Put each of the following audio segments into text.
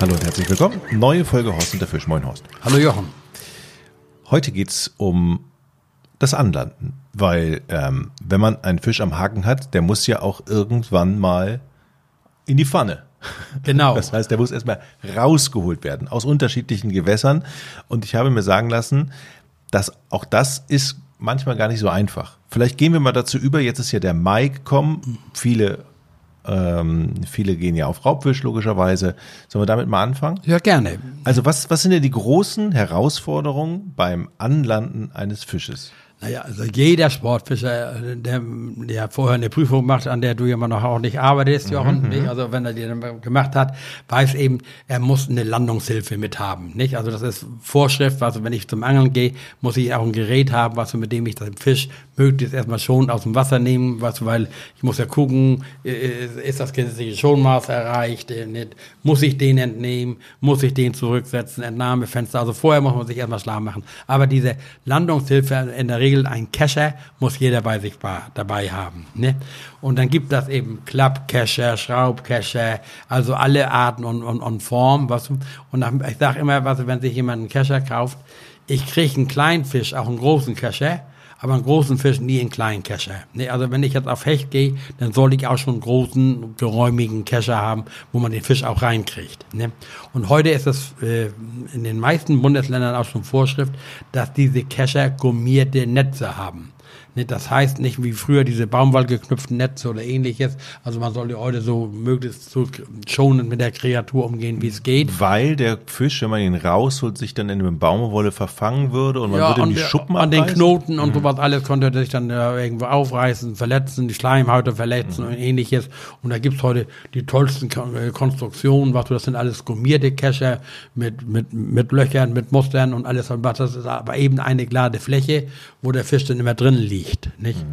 Hallo und herzlich willkommen. Neue Folge Horst und der Fisch. Moin Horst. Hallo Jochen. Heute geht's um das Anlanden, weil ähm, wenn man einen Fisch am Haken hat, der muss ja auch irgendwann mal in die Pfanne. Genau. Das heißt, der muss erstmal rausgeholt werden aus unterschiedlichen Gewässern. Und ich habe mir sagen lassen, dass auch das ist manchmal gar nicht so einfach. Vielleicht gehen wir mal dazu über. Jetzt ist ja der Mai gekommen. Viele, ähm, viele gehen ja auf Raubfisch logischerweise. Sollen wir damit mal anfangen? Ja, gerne. Also was, was sind denn die großen Herausforderungen beim Anlanden eines Fisches? Naja, also jeder Sportfischer, der, der vorher eine Prüfung macht, an der du ja immer noch auch nicht arbeitest, Jochen, Mhm, nicht? also wenn er die dann gemacht hat, weiß eben, er muss eine Landungshilfe mit haben, nicht? Also das ist Vorschrift, also wenn ich zum Angeln gehe, muss ich auch ein Gerät haben, was mit dem ich den Fisch möglichst erstmal schon aus dem Wasser nehmen, was, weil ich muss ja gucken, äh, ist das gesetzliche Schonmaß erreicht, äh, nicht? muss ich den entnehmen, muss ich den zurücksetzen, Entnahmefenster, also vorher muss man sich erstmal schlau machen. Aber diese Landungshilfe in der Regel ein Kescher muss jeder bei sich dabei haben. Ne? Und dann gibt das eben Klappkescher, Schraubkescher, also alle Arten und, und, und Formen. Was, und ich sage immer, was, wenn sich jemand einen Kescher kauft, ich kriege einen kleinen Fisch, auch einen großen Kescher, aber einen großen Fisch nie einen kleinen Kescher. Nee, also wenn ich jetzt auf Hecht gehe, dann soll ich auch schon einen großen, geräumigen Kescher haben, wo man den Fisch auch reinkriegt. Ne? Und heute ist es äh, in den meisten Bundesländern auch schon Vorschrift, dass diese Kescher gummierte Netze haben. Das heißt nicht wie früher diese baumwollgeknüpften Netze oder ähnliches. Also man sollte heute so möglichst so schonend mit der Kreatur umgehen, wie es geht. Weil der Fisch, wenn man ihn rausholt, sich dann in einem Baumwolle verfangen würde und man ja, würde ihm die der, Schuppen An den? Knoten und sowas alles konnte er sich dann irgendwo aufreißen, verletzen, die Schleimhäute verletzen und ähnliches. Und da gibt's heute die tollsten äh, Konstruktionen, was du, das sind alles gummierte Kescher mit, mit, mit Löchern, mit Mustern und alles. Was, Das ist aber eben eine glade Fläche, wo der Fisch dann immer drin liegt. Nicht?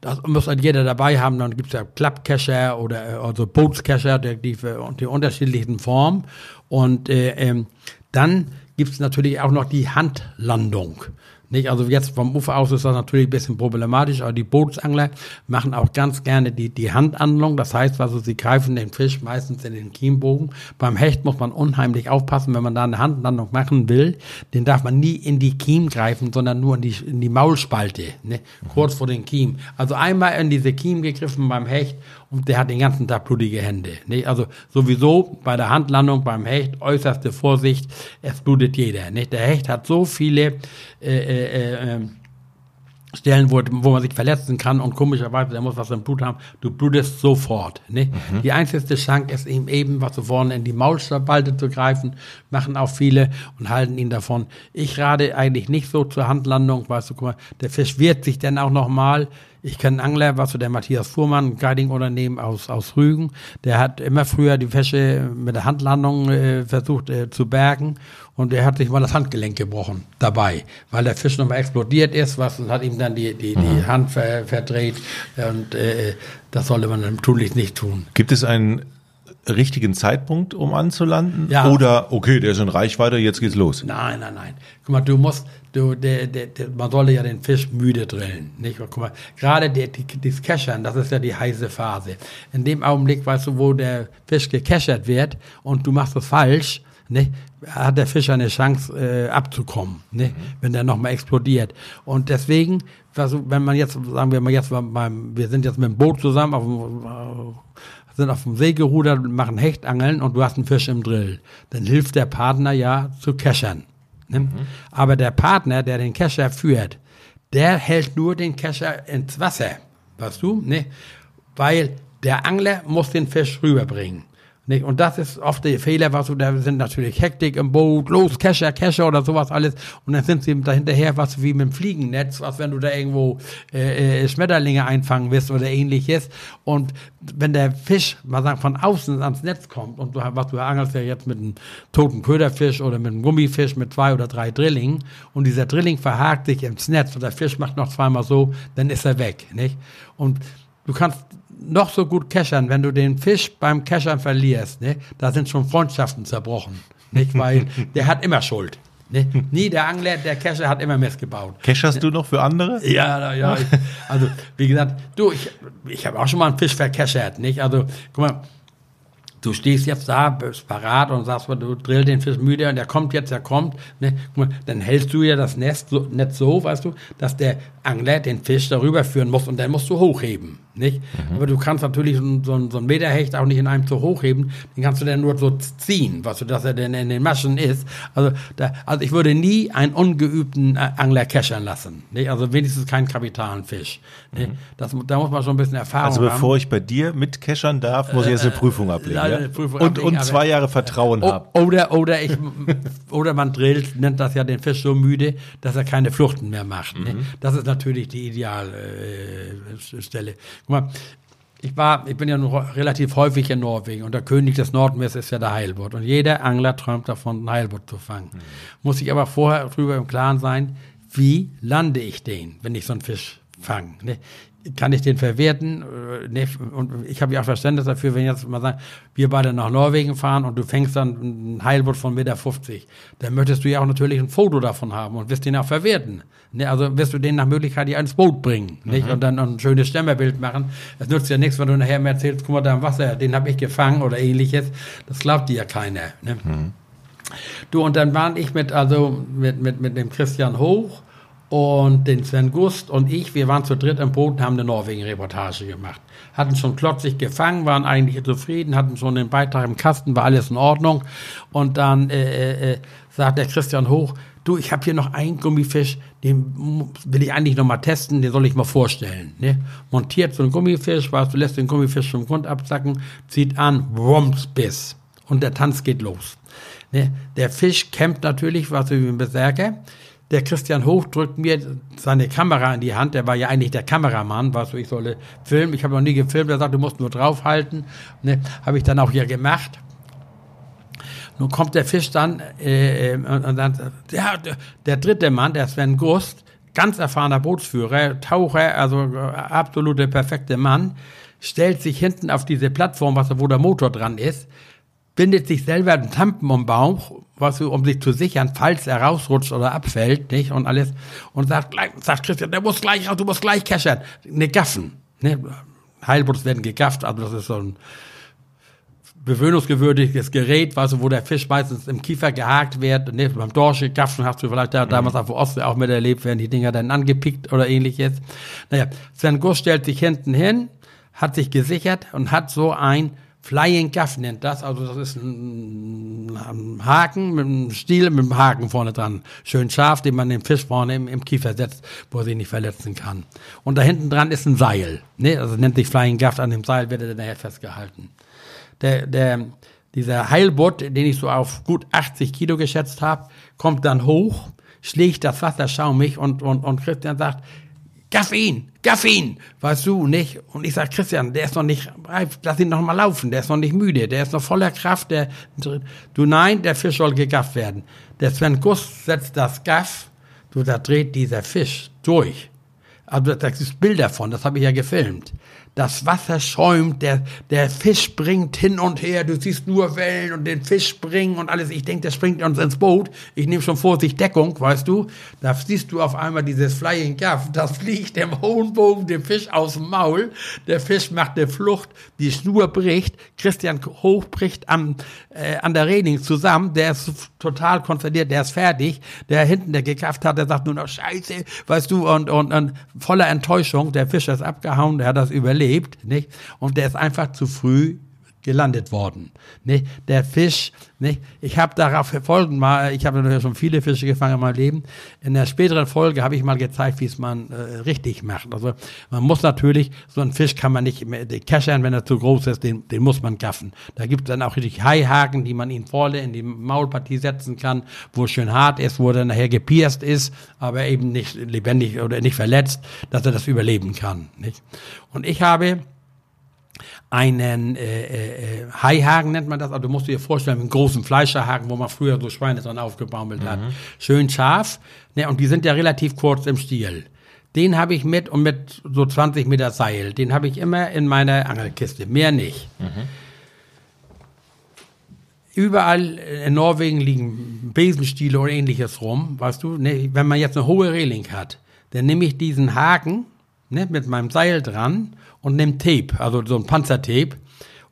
Das muss halt jeder dabei haben. Dann gibt's ja Klappkescher oder äh, also Bootskescher, die, die, die unterschiedlichen Formen. Und äh, ähm, dann gibt's natürlich auch noch die Handlandung. Nicht? Also jetzt vom Ufer aus ist das natürlich ein bisschen problematisch, aber die Bootsangler machen auch ganz gerne die, die Handhandlung. Das heißt also, sie greifen den Fisch meistens in den Kiembogen. Beim Hecht muss man unheimlich aufpassen, wenn man da eine Handlandung machen will, den darf man nie in die Kiem greifen, sondern nur in die, in die Maulspalte, ne? kurz vor den Kiem. Also einmal in diese Kiem gegriffen beim Hecht und der hat den ganzen Tag blutige Hände. Nicht? Also sowieso bei der Handlandung beim Hecht äußerste Vorsicht, es blutet jeder. Nicht? Der Hecht hat so viele äh, äh, äh, Stellen, wo, wo man sich verletzen kann und komischerweise, der muss was im Blut haben, du blutest sofort. Ne? Mhm. Die einzige Chance ist ihm eben, was so vorne in die Maulspalte zu greifen, machen auch viele und halten ihn davon. Ich rate eigentlich nicht so zur Handlandung, weißt du, guck mal, der Fisch wird sich dann auch nochmal, ich kenne einen Angler, was so der Matthias Fuhrmann, Guiding-Unternehmen aus, aus Rügen, der hat immer früher die Fische mit der Handlandung äh, versucht äh, zu bergen und der hat sich mal das Handgelenk gebrochen dabei, weil der Fisch nochmal explodiert ist, was und hat ihm dann die, die, die Hand ver, verdreht und äh, das sollte man dann tunlichst nicht tun. Gibt es einen richtigen Zeitpunkt, um anzulanden? Ja. Oder, okay, der ist in Reichweite, jetzt geht's los. Nein, nein, nein. Guck mal, du musst, du, der, der, der, man sollte ja den Fisch müde drillen. Nicht? Guck mal, gerade die, das Keschern, das ist ja die heiße Phase. In dem Augenblick, weißt du, wo der Fisch gekeschert wird und du machst es falsch, ne, hat der Fisch eine Chance äh, abzukommen, ne, mhm. wenn der nochmal explodiert. Und deswegen, also, wenn man jetzt, sagen wir mal jetzt beim, wir sind jetzt mit dem Boot zusammen auf dem, sind auf dem See gerudert, machen Hechtangeln und du hast einen Fisch im Drill. Dann hilft der Partner ja zu keschern. Ne? Mhm. Aber der Partner, der den Kescher führt, der hält nur den Kescher ins Wasser. Weißt du? Ne? Weil der Angler muss den Fisch rüberbringen. Nicht? Und das ist oft der Fehler, was da sind natürlich Hektik im Boot, los, Kescher, Kescher oder sowas alles. Und dann sind sie dahinterher, was wie mit dem Fliegennetz, was wenn du da irgendwo äh, äh, Schmetterlinge einfangen willst oder ähnliches. Und wenn der Fisch, mal sagen, von außen ans Netz kommt und du, was du angelst ja jetzt mit einem toten Köderfisch oder mit einem Gummifisch mit zwei oder drei Drillingen und dieser Drilling verhakt sich ins Netz und der Fisch macht noch zweimal so, dann ist er weg, nicht? Und du kannst noch so gut keschern, wenn du den Fisch beim Keschern verlierst, ne, da sind schon Freundschaften zerbrochen. Nicht, weil der hat immer Schuld. Ne? Nie der Angler, der Kescher hat immer Mist gebaut. Kescherst ne? du noch für andere? Ja, ja. Ich, also, wie gesagt, du, ich, ich habe auch schon mal einen Fisch verkeschert, nicht? Also, guck mal, du stehst jetzt da, bist parat und sagst, du drill den Fisch müde und der kommt jetzt, der kommt, ne? dann hältst du ja das Nest so, Netz so, weißt du, dass der Angler den Fisch darüber führen muss und dann musst du hochheben. Nicht? Mhm. Aber du kannst natürlich so, so, so einen Meterhecht auch nicht in einem zu hochheben, den kannst du dann nur so ziehen, weißt du, dass er denn in den Maschen ist. Also, da, also ich würde nie einen ungeübten äh, Angler keschern lassen. Nicht? Also wenigstens keinen kapitalen Fisch. Mhm. Das, da muss man schon ein bisschen Erfahrung haben. Also bevor haben. ich bei dir mit keschern darf, muss ich jetzt eine äh, Prüfung ablegen. Äh, ja? Prüfung und, ablegen, und zwei Jahre Vertrauen oh, haben. Oder, oder, ich, oder man drillt, nennt das ja den Fisch so müde, dass er keine Fluchten mehr macht. Mhm. Das ist natürlich die Idealstelle. Äh, Guck mal, ich war, ich bin ja relativ häufig in Norwegen und der König des Nordmeers ist ja der Heilbutt und jeder Angler träumt davon, einen Heilbutt zu fangen. Mhm. Muss ich aber vorher drüber im Klaren sein, wie lande ich den, wenn ich so einen Fisch fange. Kann ich den verwerten? Äh, nee, und ich habe ja auch Verständnis dafür, wenn jetzt mal sagen, wir beide nach Norwegen fahren und du fängst dann ein Heilboot von Meter 50, dann möchtest du ja auch natürlich ein Foto davon haben und wirst den auch verwerten. Ne, also wirst du den nach Möglichkeit ins Boot bringen, nicht? Mhm. Und dann ein schönes Stämmerbild machen. Es nützt ja nichts, wenn du nachher mir erzählst, guck mal, da im Wasser, den habe ich gefangen oder ähnliches. Das glaubt dir ja keiner. Ne? Mhm. Du, und dann waren ich mit, also mit, mit, mit dem Christian Hoch und den Sven Gust und ich, wir waren zu dritt im Boot und haben eine Norwegen-Reportage gemacht. Hatten schon klotzig gefangen, waren eigentlich zufrieden, hatten schon den Beitrag im Kasten, war alles in Ordnung. Und dann äh, äh, äh sagt der Christian Hoch, du, ich habe hier noch einen Gummifisch, den will ich eigentlich noch mal testen, den soll ich mal vorstellen. Ne? Montiert so einen Gummifisch, weißt du, lässt den Gummifisch vom Grund absacken, zieht an, Wumpsbiss. Und der Tanz geht los. Ne? Der Fisch kämpft natürlich, was wie ein Berserker der Christian Hoch drückt mir seine Kamera in die Hand. Der war ja eigentlich der Kameramann, was ich solle filmen. Ich habe noch nie gefilmt. Er sagt, du musst nur draufhalten. Ne, habe ich dann auch hier gemacht. Nun kommt der Fisch dann äh, und dann, ja, der dritte Mann, der Sven Gust, ganz erfahrener Bootsführer, Taucher, also äh, absolute perfekte Mann, stellt sich hinten auf diese Plattform, wo der Motor dran ist, bindet sich selber einen Tampen um den Bauch, was, um sich zu sichern, falls er rausrutscht oder abfällt, nicht? Und alles. Und sagt, sagt Christian, der muss gleich raus, du musst gleich keschern. Ne, gaffen. Ne? Heilboots werden gegafft, also das ist so ein bewöhnungsgewürdiges Gerät, weißt du, wo der Fisch meistens im Kiefer gehakt wird. Ne? Beim Dorsche, Gaffen hast du vielleicht da, mhm. damals auf der Ostsee auch miterlebt, werden die Dinger dann angepickt oder ähnliches. Naja, Sven Guss stellt sich hinten hin, hat sich gesichert und hat so ein Flying Gaff nennt das, also das ist ein, ein, Haken mit einem Stiel mit einem Haken vorne dran. Schön scharf, den man den Fisch vorne im, im Kiefer setzt, wo er sich nicht verletzen kann. Und da hinten dran ist ein Seil. Ne? Also nennt sich Flying Gaff, an dem Seil wird er dann nachher festgehalten. Der, der, dieser Heilbutt, den ich so auf gut 80 Kilo geschätzt habe, kommt dann hoch, schlägt das Wasser schaumig und, und, und Christian sagt, Gaff ihn, gaff ihn, weißt du, nicht? Und ich sag, Christian, der ist noch nicht reif, lass ihn noch mal laufen, der ist noch nicht müde, der ist noch voller Kraft, der, du nein, der Fisch soll gegafft werden. Der Sven Guss setzt das Gaff, du, da dreht dieser Fisch durch. Also da gibt Bilder von, das habe ich ja gefilmt das Wasser schäumt, der, der Fisch springt hin und her, du siehst nur Wellen und den Fisch springen und alles. Ich denke, der springt uns ins Boot. Ich nehme schon Vorsicht Deckung, weißt du. Da siehst du auf einmal dieses Flying Gaff, das fliegt dem hohen Bogen dem Fisch aus dem Maul. Der Fisch macht eine Flucht, die Schnur bricht, Christian Hoch bricht am, äh, an der Reling zusammen, der ist total konzentriert, der ist fertig. Der hinten, der gekafft hat, der sagt nur noch Scheiße, weißt du, und, und, und voller Enttäuschung, der Fisch ist abgehauen, der hat das überlebt überlebt, nicht? Und der ist einfach zu früh gelandet worden. Nicht? Der Fisch, nicht? ich habe darauf folgend mal, ich habe natürlich schon viele Fische gefangen in meinem Leben. In der späteren Folge habe ich mal gezeigt, wie es man äh, richtig macht. Also man muss natürlich, so einen Fisch kann man nicht keschern, wenn er zu groß ist, den, den muss man gaffen. Da gibt es dann auch richtig Haihaken, die man ihn vorne in die Maulpartie setzen kann, wo es schön hart ist, wo er nachher gepierst ist, aber eben nicht lebendig oder nicht verletzt, dass er das überleben kann. Nicht? Und ich habe einen äh, äh, äh, Haihaken nennt man das, also du musst dir vorstellen, einen großen Fleischerhaken, wo man früher so Schweine dran aufgebaumelt hat. Mhm. Schön scharf, ne, und die sind ja relativ kurz im Stiel. Den habe ich mit und mit so 20 Meter Seil. Den habe ich immer in meiner Angelkiste, mehr nicht. Mhm. Überall in Norwegen liegen Besenstiele oder ähnliches rum, weißt du. Ne, wenn man jetzt eine hohe Reling hat, dann nehme ich diesen Haken ne, mit meinem Seil dran und nehme Tape, also so ein Panzertape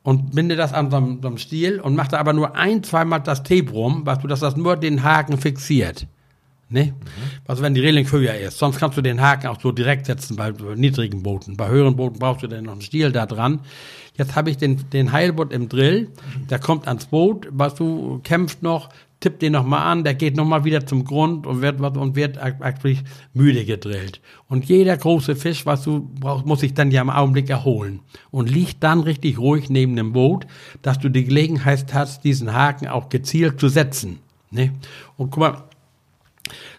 und binde das an so einem, so einem Stiel und mache da aber nur ein, zweimal das Tape rum, weißt du, dass das nur den Haken fixiert. Ne? Mhm. Also wenn die Reling höher ist. Sonst kannst du den Haken auch so direkt setzen bei niedrigen Booten. Bei höheren Booten brauchst du dann noch einen Stiel da dran. Jetzt habe ich den, den Heilboot im Drill. Der kommt ans Boot, was du kämpft noch, tippt den nochmal an, der geht nochmal wieder zum Grund und wird, und wird eigentlich müde gedrillt. Und jeder große Fisch, was du brauchst, muss sich dann ja im Augenblick erholen und liegt dann richtig ruhig neben dem Boot, dass du die Gelegenheit hast, diesen Haken auch gezielt zu setzen. Ne? Und guck mal,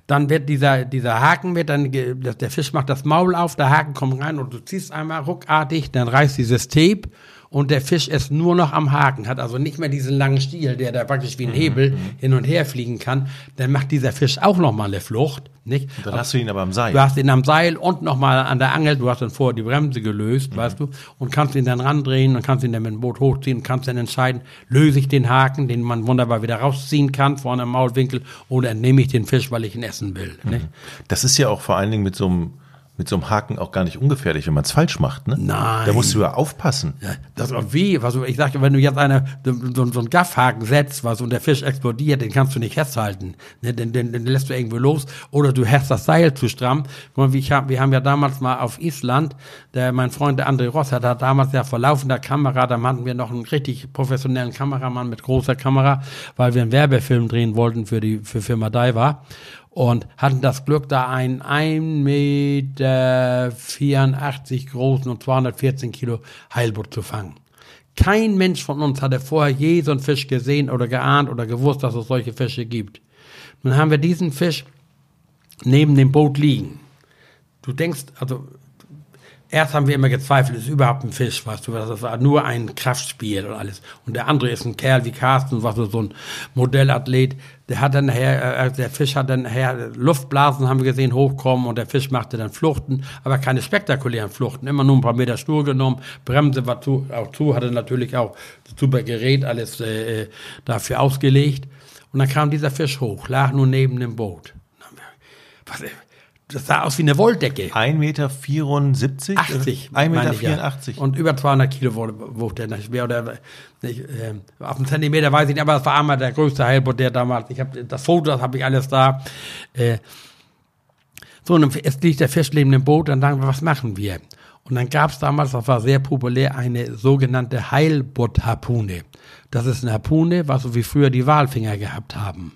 dann wird dieser, dieser Haken wird dann, der Fisch macht das Maul auf, der Haken kommt rein und du ziehst einmal ruckartig, dann reißt dieses Tape und der Fisch ist nur noch am Haken, hat also nicht mehr diesen langen Stiel, der da praktisch wie ein mhm, Hebel mhm. hin und her fliegen kann. Dann macht dieser Fisch auch noch mal eine Flucht, nicht? Dann hast du ihn aber am Seil. Du hast ihn am Seil und noch mal an der Angel. Du hast dann vorher die Bremse gelöst, mhm. weißt du, und kannst ihn dann randrehen und kannst ihn dann mit dem Boot hochziehen und kannst dann entscheiden, löse ich den Haken, den man wunderbar wieder rausziehen kann vorne am Maulwinkel, oder entnehme ich den Fisch, weil ich ihn essen will. Mhm. Das ist ja auch vor allen Dingen mit so einem mit so einem Haken auch gar nicht ungefährlich, wenn man es falsch macht. Ne? Nein. Da musst du ja aufpassen. Ja, das ist wie, was ich sagte, wenn du jetzt eine, so, so einen Gaffhaken setzt, was und der Fisch explodiert, den kannst du nicht festhalten. Ne? Den, den, den lässt du irgendwo los oder du hast das Seil zu stramm. Guck mal, ich hab, wir haben ja damals mal auf Island, der, mein Freund der André Ross hat, hat damals ja vor laufender Kamera, da hatten wir noch einen richtig professionellen Kameramann mit großer Kamera, weil wir einen Werbefilm drehen wollten für die für Firma Diver und hatten das Glück, da einen 1,84 Meter großen und 214 Kilo Heilbutt zu fangen. Kein Mensch von uns hatte vorher je so einen Fisch gesehen oder geahnt oder gewusst, dass es solche Fische gibt. Nun haben wir diesen Fisch neben dem Boot liegen. Du denkst, also erst haben wir immer gezweifelt, ist überhaupt ein Fisch, weißt du, das war nur ein Kraftspiel und alles. Und der andere ist ein Kerl wie Carsten, was so ein Modellathlet, der hat dann nachher, äh, der Fisch hat dann nachher Luftblasen, haben wir gesehen, hochkommen und der Fisch machte dann Fluchten, aber keine spektakulären Fluchten, immer nur ein paar Meter Schnur genommen, Bremse war zu, auch zu, hatte natürlich auch super Gerät, alles äh, äh dafür ausgelegt. Und dann kam dieser Fisch hoch, lag nur neben dem Boot. Was, das sah aus wie eine Wolldecke. 1,74 Meter? 80. 1,84 Meter. 84. Und über 200 Kilo wog der. Nicht, oder, nicht, äh, auf einen Zentimeter weiß ich nicht, aber das war einmal der größte Heilboot, der damals. Ich habe das Foto, das habe ich alles da. Äh, so, und jetzt liegt der Fisch neben dem Boot, dann sagen wir, was machen wir? Und dann gab es damals, das war sehr populär, eine sogenannte Heilbutt-Harpune. Das ist eine Harpune, was so wie früher die Walfinger gehabt haben.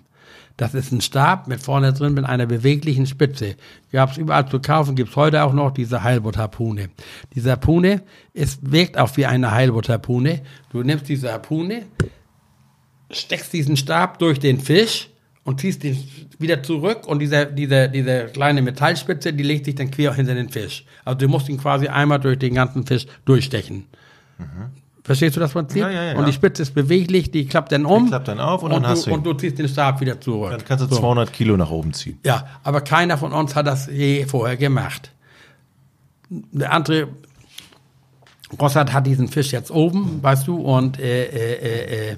Das ist ein Stab mit vorne drin mit einer beweglichen Spitze. Gab es überall zu kaufen, gibt es heute auch noch diese Heilbutt-Harpune. Diese Harpune ist, wirkt auch wie eine Heilbutt-Harpune. Du nimmst diese Harpune, steckst diesen Stab durch den Fisch und ziehst ihn wieder zurück und diese, diese, diese kleine Metallspitze, die legt sich dann quer hinter den Fisch. Also du musst ihn quasi einmal durch den ganzen Fisch durchstechen. Mhm. Verstehst du das Prinzip? Ja, ja, ja. Und die Spitze ist beweglich, die klappt dann um. Die klappt dann auf und, und dann hast du ihn. Und du ziehst den Stab wieder zurück. Dann kannst du so. 200 Kilo nach oben ziehen. Ja, aber keiner von uns hat das je vorher gemacht. Der andere Rossard hat diesen Fisch jetzt oben, weißt du, und äh, äh, äh, äh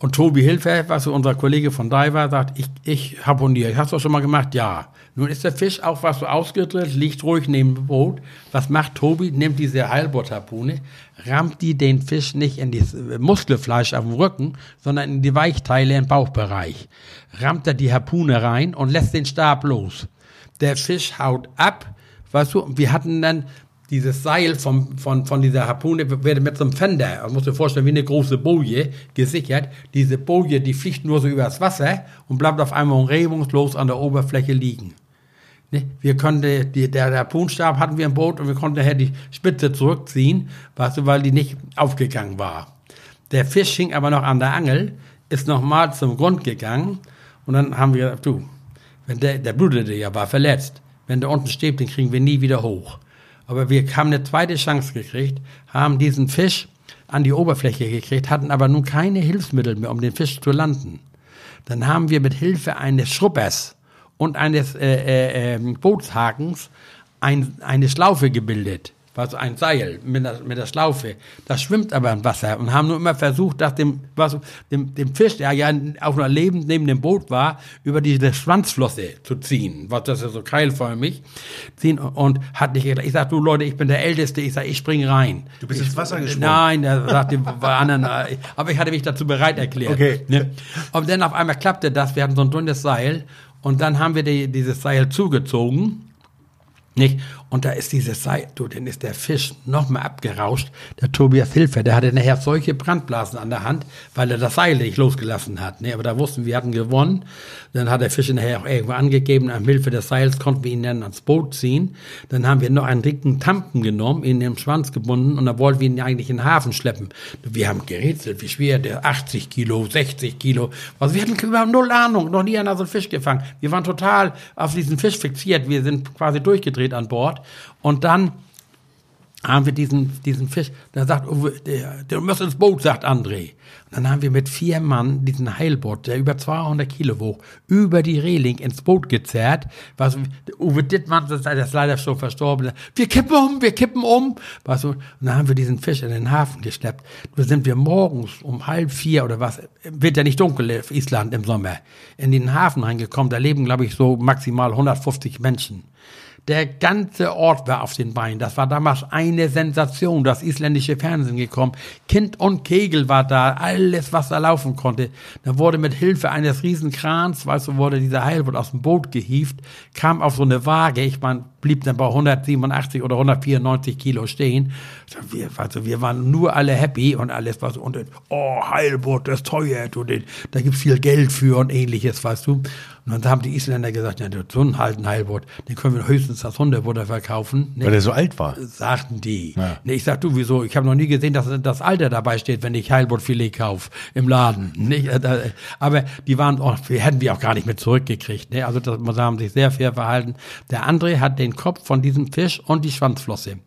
und Tobi Hilfe, was so unser Kollege von Diver sagt, ich, ich harponiere. Hast du das schon mal gemacht? Ja. Nun ist der Fisch auch was so ausgedrillt, liegt ruhig neben dem Boot. Was macht Tobi? Nimmt diese Heilbutt-Harpune, rammt die den Fisch nicht in das Muskelfleisch auf dem Rücken, sondern in die Weichteile im Bauchbereich. Rammt er die Harpune rein und lässt den Stab los. Der Fisch haut ab, weißt du, wir hatten dann dieses Seil vom, von, von dieser Harpune wird mit so einem Fender, man muss sich vorstellen, wie eine große Boje gesichert. Diese Boje, die fliegt nur so übers Wasser und bleibt auf einmal regungslos an der Oberfläche liegen. Ne? Wir konnten, die, der Harpunstab hatten wir im Boot und wir konnten daher die Spitze zurückziehen, weißt du, weil die nicht aufgegangen war. Der Fisch hing aber noch an der Angel, ist nochmal zum Grund gegangen und dann haben wir gesagt, du, wenn der, der blutete ja, war verletzt. Wenn der unten steht, den kriegen wir nie wieder hoch. Aber wir haben eine zweite Chance gekriegt, haben diesen Fisch an die Oberfläche gekriegt, hatten aber nun keine Hilfsmittel mehr, um den Fisch zu landen. Dann haben wir mit Hilfe eines Schruppers und eines äh, äh, ähm, Bootshakens ein, eine Schlaufe gebildet. Was ein Seil mit der, mit der Schlaufe. Das schwimmt aber im Wasser und haben nur immer versucht, dass dem, was, dem, dem Fisch, der ja auch noch lebend neben dem Boot war, über diese Schwanzflosse zu ziehen. Was das ist so keilförmig ziehen und hat nicht gedacht. Ich sag, du Leute, ich bin der Älteste. Ich sag, ich spring rein. Du bist ich, ins Wasser gesprungen? Nein, er sagte, anderen, aber ich hatte mich dazu bereit erklärt. Okay. Ne? Und dann auf einmal klappte das. Wir hatten so ein dünnes Seil und dann haben wir die, dieses Seil zugezogen. Nicht? Und da ist dieses Seil, du, dann ist der Fisch nochmal abgerauscht. Der Tobias Hilfer, der hatte nachher solche Brandblasen an der Hand, weil er das Seil nicht losgelassen hat. Ne? Aber da wussten wir, wir hatten gewonnen. Dann hat der Fisch nachher auch irgendwo angegeben, an Hilfe des Seils konnten wir ihn dann ans Boot ziehen. Dann haben wir noch einen dicken Tampen genommen, ihn im Schwanz gebunden und dann wollten wir ihn eigentlich in den Hafen schleppen. Wir haben gerätselt, wie schwer der 80 Kilo, 60 Kilo. Also wir hatten überhaupt null Ahnung, noch nie einer so einen Fisch gefangen. Wir waren total auf diesen Fisch fixiert. Wir sind quasi durchgedreht an Bord. Und dann haben wir diesen, diesen Fisch, da sagt der, der muss ins Boot, sagt André. Und dann haben wir mit vier Mann diesen Heilboot, der über 200 Kilo wog, über die Reling ins Boot gezerrt. Was, Uwe Dittmann, das ist leider schon verstorben, wir kippen um, wir kippen um. Was, und dann haben wir diesen Fisch in den Hafen geschleppt. Da sind wir morgens um halb vier oder was, wird ja nicht dunkel auf Island im Sommer, in den Hafen reingekommen. Da leben, glaube ich, so maximal 150 Menschen. Der ganze Ort war auf den Beinen. Das war damals eine Sensation. Das isländische Fernsehen gekommen. Kind und Kegel war da. Alles, was da laufen konnte. Da wurde mit Hilfe eines Riesenkrans, weißt du, wurde dieser Heilboot aus dem Boot gehieft, kam auf so eine Waage. Ich meine, blieb dann bei 187 oder 194 Kilo stehen. Wir, also wir waren nur alle happy und alles was und oh Heilboot, das ist teuer, du, da gibt's viel Geld für und ähnliches, weißt du. Und dann haben die Isländer gesagt, ja, so ein alten Heilboot, den können wir höchstens das Hundebutter verkaufen. Weil der so alt war. Sagten die. Ja. Nee, ich sag du, wieso? Ich habe noch nie gesehen, dass das Alter dabei steht, wenn ich Heilbootfilet kaufe im Laden. Nicht? Äh, aber die waren, oh, wir hätten wir auch gar nicht mehr zurückgekriegt. Ne? Also das, da haben sich sehr fair verhalten. Der andere hat den Kopf von diesem Fisch und die Schwanzflosse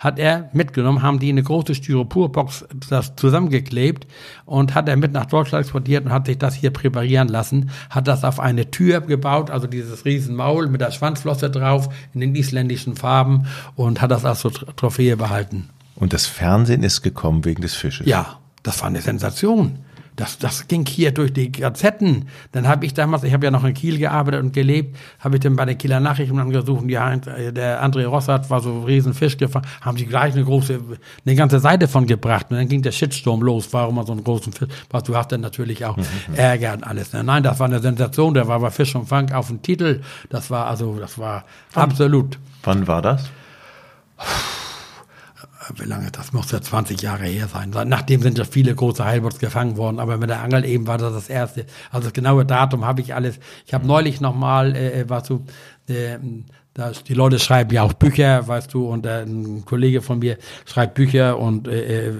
hat er mitgenommen, haben die in eine große Styroporbox das zusammengeklebt und hat er mit nach Deutschland exportiert und hat sich das hier präparieren lassen, hat das auf eine Tür gebaut, also dieses Riesenmaul mit der Schwanzflosse drauf in den isländischen Farben und hat das als so Trophäe behalten. Und das Fernsehen ist gekommen wegen des Fisches. Ja, das war eine Sensation. Das, das ging hier durch die Gazetten. Dann habe ich damals, ich habe ja noch in Kiel gearbeitet und gelebt, habe ich dann bei den Kieler Nachrichten angesucht, ja, der André Rossart war so ein Riesenfisch gefangen, haben sie gleich eine große, eine ganze Seite von gebracht. Und dann ging der Shitstorm los, warum man so einen großen Fisch, was du hast dann natürlich auch mhm. Ärger und alles. Nein, das war eine Sensation, der war bei Fisch und Fang auf dem Titel. Das war also, das war Wann? absolut. Wann war das? Wie lange, das muss ja 20 Jahre her sein. Nachdem sind ja viele große Heilboots gefangen worden, aber mit der Angel eben war das das erste. Also das genaue Datum habe ich alles. Ich habe neulich nochmal, äh, äh, was du, äh, das, die Leute schreiben ja auch Bücher, weißt du, und äh, ein Kollege von mir schreibt Bücher und äh, äh,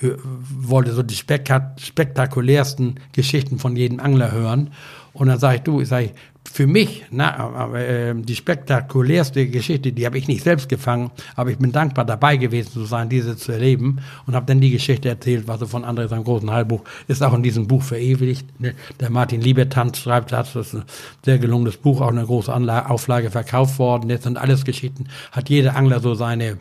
wollte so die spektakulärsten Geschichten von jedem Angler hören. Und dann sage ich, du, ich sage, für mich na, äh, die spektakulärste Geschichte, die habe ich nicht selbst gefangen, aber ich bin dankbar dabei gewesen zu sein, diese zu erleben und habe dann die Geschichte erzählt, was so von André seinem großen Heilbuch ist auch in diesem Buch verewigt. Ne? Der Martin Liebertanz schreibt das, das ist ein sehr gelungenes Buch, auch eine große Anlage, Auflage verkauft worden. Jetzt sind alles Geschichten, hat jeder Angler so seine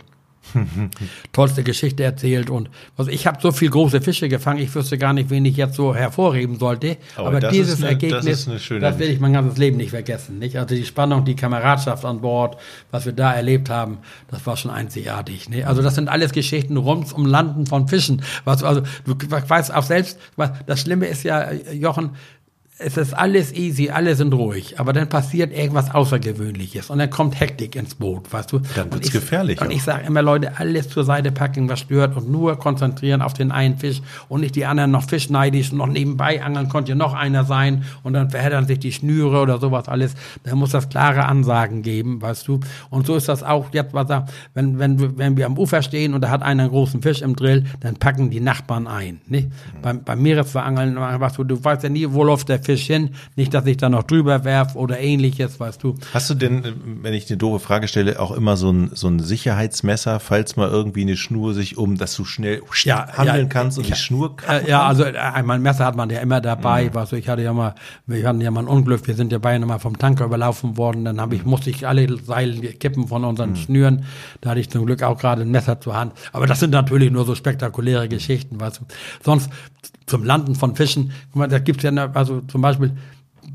tollste Geschichte erzählt und also ich habe so viel große Fische gefangen, ich wüsste gar nicht, wen ich jetzt so hervorheben sollte. Aber, Aber dieses eine, Ergebnis, das, das will ich mein ganzes Leben nicht vergessen. Nicht? Also die Spannung, die Kameradschaft an Bord, was wir da erlebt haben, das war schon einzigartig. Ne? Also das sind alles Geschichten rund um Landen von Fischen. Was, also du weißt auch selbst, das Schlimme ist ja, Jochen, es ist alles easy, alle sind ruhig, aber dann passiert irgendwas Außergewöhnliches und dann kommt Hektik ins Boot, weißt du? Dann wird's gefährlich. Und ich sage immer, Leute, alles zur Seite packen, was stört und nur konzentrieren auf den einen Fisch und nicht die anderen noch fischneidisch und noch nebenbei angeln konnte noch einer sein und dann verheddern sich die Schnüre oder sowas alles. Da muss das klare Ansagen geben, weißt du? Und so ist das auch jetzt, was er, wenn, wenn, wenn wir am Ufer stehen und da hat einer einen großen Fisch im Drill, dann packen die Nachbarn ein, nicht? Mhm. Beim, beim Meeresverangeln, weißt du, du weißt ja nie, wo läuft der Fisch hin, nicht, dass ich da noch drüber werf oder ähnliches, weißt du. Hast du denn, wenn ich eine doofe Frage stelle, auch immer so ein, so ein Sicherheitsmesser, falls mal irgendwie eine Schnur sich um, dass du schnell Ja, handeln ja, kannst und ich- die Schnur Äh, ja, also äh, einmal ein Messer hat man ja immer dabei. Weißt du, ich hatte ja mal, wir hatten ja mal ein Unglück, wir sind ja beinahe mal vom Tanker überlaufen worden. Dann habe ich, musste ich alle Seile kippen von unseren Schnüren. Da hatte ich zum Glück auch gerade ein Messer zur Hand. Aber das sind natürlich nur so spektakuläre Geschichten, weißt du. Sonst zum Landen von Fischen, guck mal, da gibt's ja, also zum Beispiel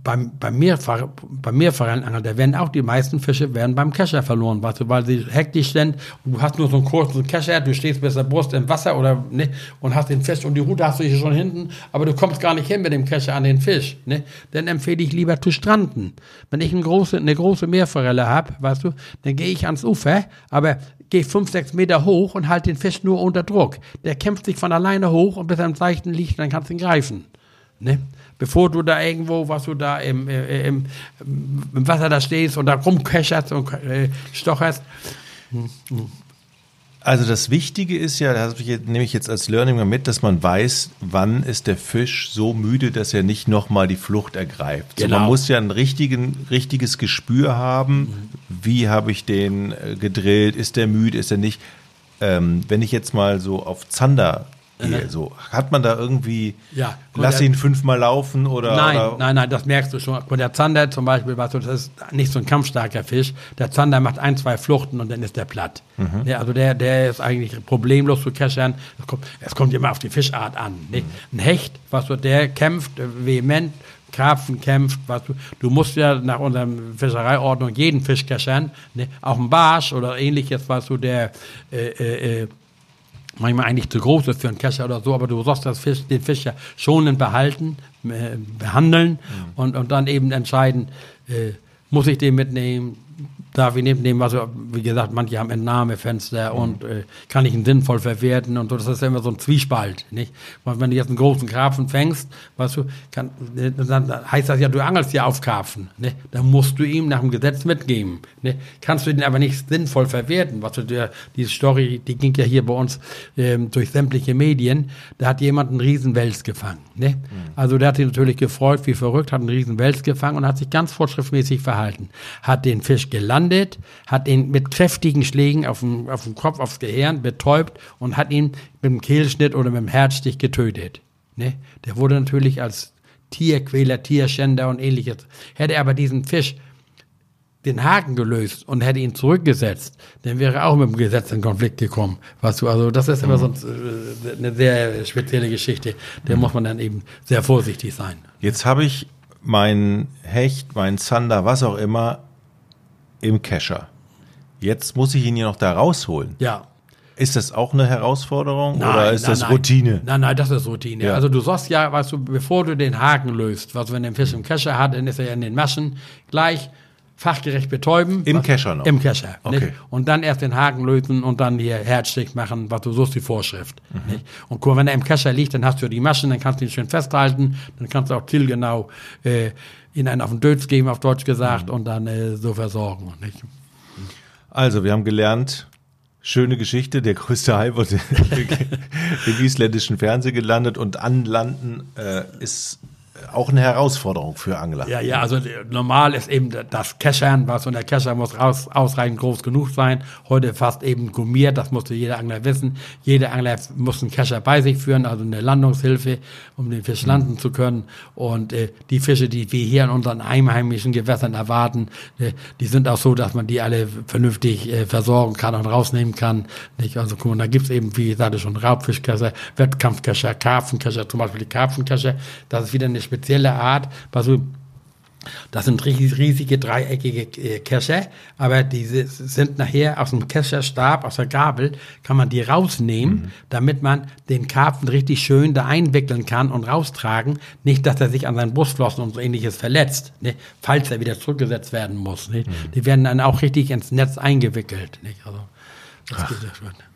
beim, beim, Meerfach, beim Meerforellenangel, da werden auch die meisten Fische werden beim Kescher verloren, weißt du, weil sie hektisch sind und du hast nur so einen kurzen Kescher, du stehst bis der Brust im Wasser oder ne, und hast den Fisch und die Rute hast du hier schon hinten, aber du kommst gar nicht hin mit dem Kescher an den Fisch, ne? Dann empfehle ich lieber zu stranden. Wenn ich eine große, eine große Meerforelle habe, weißt du, dann gehe ich ans Ufer, aber gehe fünf, sechs Meter hoch und halt den Fisch nur unter Druck. Der kämpft sich von alleine hoch und bis er im Seichten liegt, dann kannst du ihn greifen. Ne? Bevor du da irgendwo, was du da im, äh, im, im Wasser da stehst und da rumköcherst und äh, stocherst. Also das Wichtige ist ja, das nehme ich jetzt als Learning mal mit, dass man weiß, wann ist der Fisch so müde, dass er nicht nochmal die Flucht ergreift. So, Genau. man muss ja ein richtigen, richtiges Gespür haben, wie habe ich den äh, gedrillt, ist der müde, ist er nicht. Ähm, wenn ich jetzt mal so auf Zander gehe, so, hat man da irgendwie, Ja, lass ihn fünfmal laufen oder? Nein, oder nein, nein, das merkst du schon. Und der Zander zum Beispiel, weißt du, das ist nicht so ein kampfstarker Fisch. Der Zander macht ein, zwei Fluchten und dann ist der platt. Ja, also der, der ist eigentlich problemlos zu keschern. Es kommt, es kommt immer auf die Fischart an. Ne? Ein Hecht, weißt du, der kämpft äh, vehement, Karpfen kämpft, weißt du, du musst ja nach unserer Fischereiordnung jeden Fisch keschern, ne? auch ein Barsch oder ähnliches, weißt du, der äh, äh, äh, manchmal eigentlich zu groß ist für einen Kescher oder so, aber du sollst das Fisch, den Fisch ja schonend behalten, äh, behandeln und, und dann eben entscheiden, äh, muss ich den mitnehmen, darf ich ihn mitnehmen, also wie gesagt, manche haben Entnahmefenster und äh, kann ich ihn sinnvoll verwerten und so, das ist ja immer so ein Zwiespalt, nicht? Weil wenn du jetzt einen großen Karpfen fängst, weißt du, kann, dann heißt das ja, du angelst ja auf Karpfen, ne? Dann musst du ihm nach dem Gesetz mitgeben, ne? Kannst du den aber nicht sinnvoll verwerten, was du der, diese Story, die ging ja hier bei uns ähm, durch sämtliche Medien, da hat jemand einen Riesenwels gefangen, ne? Also der hat sich natürlich gefreut, wie verrückt, hat einen Riesen-Wels gefangen und hat sich ganz vorschriftmäßig verhalten. Hat den Fisch gelandet, hat ihn mit kräftigen Schlägen auf den, auf den Kopf, aufs Gehirn betäubt und hat ihn mit dem Kehlschnitt oder mit dem Herzstich getötet. Ne? Der wurde natürlich als Tierquäler, Tierschänder und ähnliches. Hätte er aber diesen Fisch den Haken gelöst und hätte ihn zurückgesetzt, dann wäre er auch mit dem Gesetz in Konflikt gekommen. Weißt du, also das ist immer so ein, äh, eine sehr spezielle Geschichte. Da muss man dann eben sehr vorsichtig sein. Jetzt habe ich meinen Hecht, meinen Zander, was auch immer, im Kescher. Jetzt muss ich ihn hier noch da rausholen. Ja. Ist das auch eine Herausforderung oder ist das Routine? Nein, nein, das ist Routine. Ja. Also du sollst ja, weißt du, bevor du den Haken löst, was wenn der Fisch im Kescher hat, dann ist er ja in den Maschen, gleich fachgerecht betäuben. Im was- Kescher noch? Im Kescher. Okay. Nicht? Und dann erst den Haken lösen und dann hier Herzstich machen, was du so ist die Vorschrift. Mhm. Nicht? Und guck, wenn er im Kescher liegt, dann hast du die Maschen, dann kannst du ihn schön festhalten, dann kannst du auch zielgenau äh, ihn einen auf den Dötz geben, auf Deutsch gesagt, Mhm. und dann äh, so versorgen. Nicht? Also, wir haben gelernt, schöne Geschichte, der größte Hai wurde im isländischen Fernsehen gelandet und anlanden äh, ist auch eine Herausforderung für Angler. Ja, ja, also normal ist eben das Keschern, was und der Kescher muss raus, ausreichend groß genug sein. Heute fast eben gummiert, das musste jeder Angler wissen. Jeder Angler muss einen Kescher bei sich führen, also eine Landungshilfe, um den Fisch landen zu können. Und äh, die Fische, die wir hier in unseren einheimischen Gewässern erwarten, äh, die sind auch so, dass man die alle vernünftig äh, versorgen kann und rausnehmen kann. Nicht? Also guck mal, da gibt's eben, wie ich sagte schon, Raubfischkescher, Wettkampfkescher, Karpfenkescher, zum Beispiel die Karpfenkescher. Das ist wieder eine spezielle Art, was so das sind riesige, dreieckige äh, Kescher, aber diese sind nachher aus dem Kescherstab, aus der Gabel, kann man die rausnehmen, damit man den Karpfen richtig schön da einwickeln kann und raustragen. Nicht, dass er sich an seinen Brustflossen und so ähnliches verletzt, ne? falls er wieder zurückgesetzt werden muss. Nicht? Die werden dann auch richtig ins Netz eingewickelt. Nicht? Also, das geht ja schon.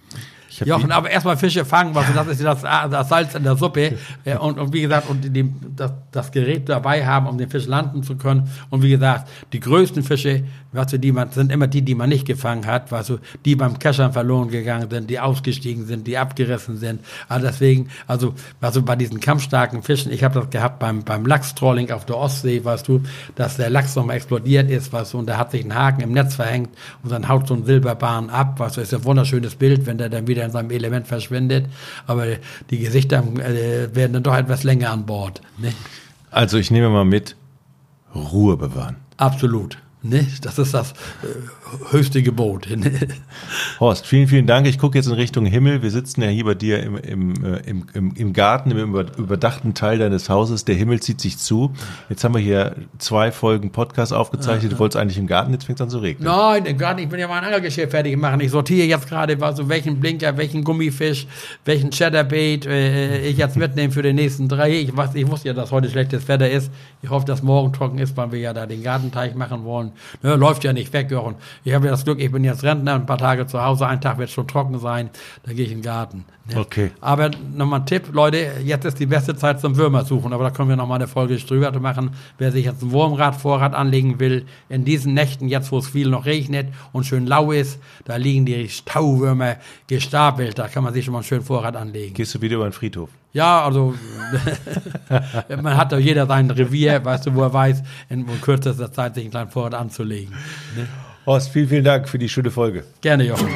Jochen, aber erstmal Fische fangen, was das ist das, das Salz in der Suppe. Und, und wie gesagt, und die, das, das Gerät dabei haben, um den Fisch landen zu können. Und wie gesagt, die größten Fische, weißt du, die man, sind immer die, die man nicht gefangen hat, weißt du, die beim Keschern verloren gegangen sind, die ausgestiegen sind, die abgerissen sind. Also deswegen, also, also bei diesen kampfstarken Fischen, ich habe das gehabt beim, beim Lachstrolling auf der Ostsee, weißt du, dass der Lachs nochmal explodiert ist, weißt du, und der hat sich einen Haken im Netz verhängt und dann haut so ein Silberbahn ab, weißt du, ist ein wunderschönes Bild, wenn der dann wieder in seinem Element verschwindet, aber die Gesichter äh, werden dann doch etwas länger an Bord, ne? Also ich nehme mal mit, Ruhe bewahren. Absolut. Ne? Das ist das äh, höchste Gebot. Horst, vielen, vielen Dank. Ich gucke jetzt in Richtung Himmel. Wir sitzen ja hier bei dir im, im, äh, im, im, im Garten, im über, überdachten Teil deines Hauses. Der Himmel zieht sich zu. Jetzt haben wir hier zwei Folgen Podcast aufgezeichnet. Du wolltest eigentlich im Garten, jetzt fängt es an zu regnen. Nein, gar nicht. Ich bin ja mein Angelgeschirr fertig machen. Ich sortiere jetzt gerade, also welchen Blinker, welchen Gummifisch, welchen Chatterbait äh, ich jetzt mitnehme für den nächsten drei. Ich, weiß, ich wusste ja, dass heute schlechtes Wetter ist. Ich hoffe, dass morgen trocken ist, weil wir ja da den Gartenteich machen wollen. Ne, läuft ja nicht weg, Jochen. Ich habe ja das Glück, ich bin jetzt Rentner, ein paar Tage zu Hause, ein Tag wird schon trocken sein, da gehe ich in den Garten. Ne? Okay. Aber nochmal ein Tipp, Leute, jetzt ist die beste Zeit zum Würmer suchen, aber da können wir nochmal eine Folge drüber machen. Wer sich jetzt ein Wurmradvorrat anlegen will, in diesen Nächten, jetzt wo es viel noch regnet und schön lau ist, da liegen die Stauwürmer gestapelt, da kann man sich schon mal einen schönen Vorrat anlegen. Gehst du wieder über den Friedhof? Ja, also man hat doch jeder sein Revier, weißt du, wo er weiß, in kürzester Zeit sich einen kleinen Vorrat anzulegen. Ne? Horst, vielen, vielen Dank für die schöne Folge. Gerne, Jochen.